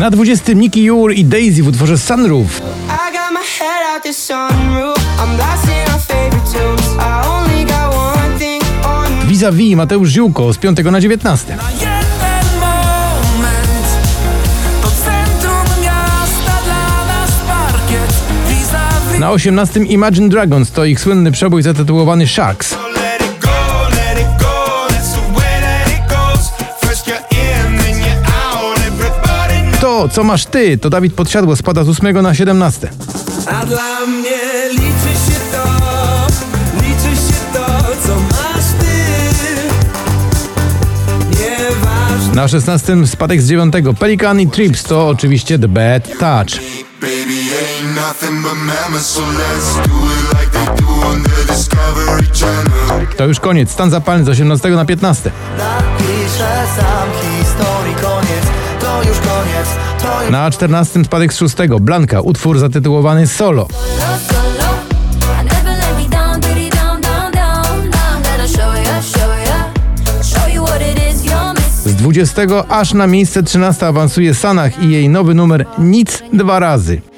Na 20 Nicky Jur i Daisy w utworze Sunroof. Vis-a-vis Mateusz Ziółko z 5 na 19. Jeden moment To centrum miasta dla nas parkiet Vis-a-vis Na 18 Imagine Dragons to ich słynny przebój zatytułowany Sharks. To, co masz ty, to Dawid Podsiadło spada z 8 na 17. A dla mnie liczy się to Liczy się to, co masz ty Nieważne Na 16 spadek z 9 Pelikan i Trips to oczywiście The Bad Touch. To już koniec, stan zapalny z 18 na 15. Napiszę sam historii koniec, Na 14 spadek z 6 Blanka, utwór zatytułowany Solo. Z 20 aż na miejsce 13 awansuje Sanach i jej nowy numer Nic dwa razy.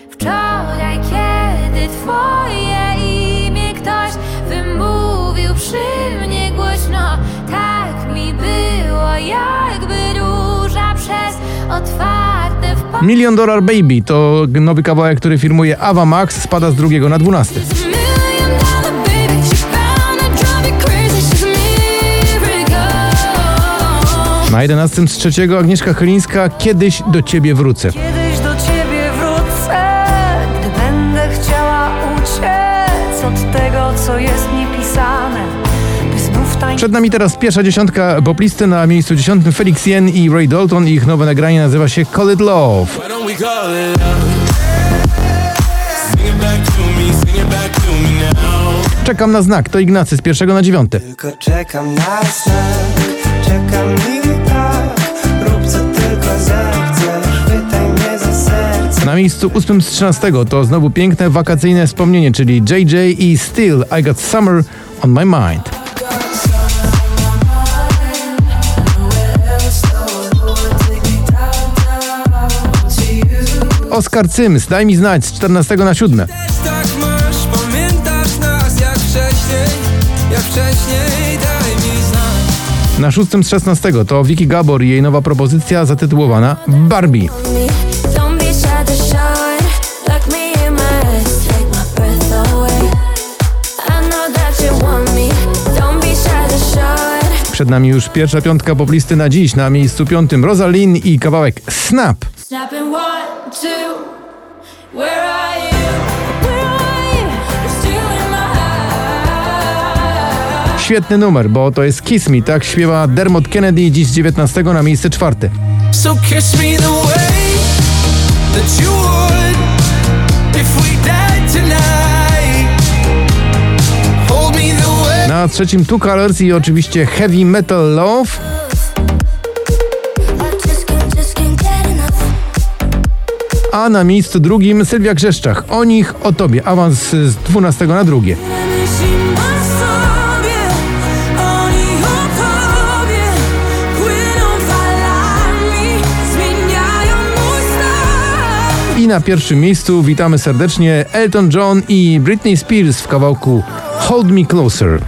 Million Dollar Baby to nowy kawałek, który firmuje Ava Max, spada z drugiego na 12. Million dollar baby, she bound to drive you crazy, she's a miracle. Na 11 z trzeciego Agnieszka Chylińska Kiedyś do ciebie wrócę. Kiedyś do ciebie wrócę, gdy będę chciała uciec od tego, co jest znów tańczyć. Przed nami teraz pierwsza dziesiątka poplisty na miejscu dziesiątym Felix Jen i Ray Dalton. Ich nowe nagranie nazywa się Call It Love. Czekam na znak, to Ignacy z pierwszego na dziewiąte. tylko czekam na znak, czekam i tak, rób co tylko zechcesz, chwytaj mnie za serce. Na miejscu ósmym z trzynastego to znowu piękne wakacyjne wspomnienie, czyli JJ i Still I Got Summer on My Mind. Oskar Cyms, daj mi znać z 14 na 7. Też tak masz, pamiętasz nas jak wcześniej Jak wcześniej, daj mi znać Na szóstym z 16 to Vicky Gabor i jej nowa propozycja zatytułowana Barbie. Don't be shy to shine. Look me in my eyes, take my breath away. I know that you want me. Don't be shy to shine. Przed nami już pierwsza piątka poplisty na dziś. Na miejscu piątym Rosalind i kawałek Snap. Snapping one, two. Where are you? Where are you? You're still in my heart. Świetny numer, bo to jest Kiss Me, tak śpiewa Dermot Kennedy dziś z 19 na miejsce czwarte. So kiss me the way that you would If we died tonight Hold me the way Na trzecim Two Colors i oczywiście Heavy Metal Love. A na miejscu drugim Sylwia Grzeszczak. O nich, o tobie. Awans z 12 na drugie. I na pierwszym miejscu witamy serdecznie Elton John i Britney Spears w kawałku Hold Me Closer.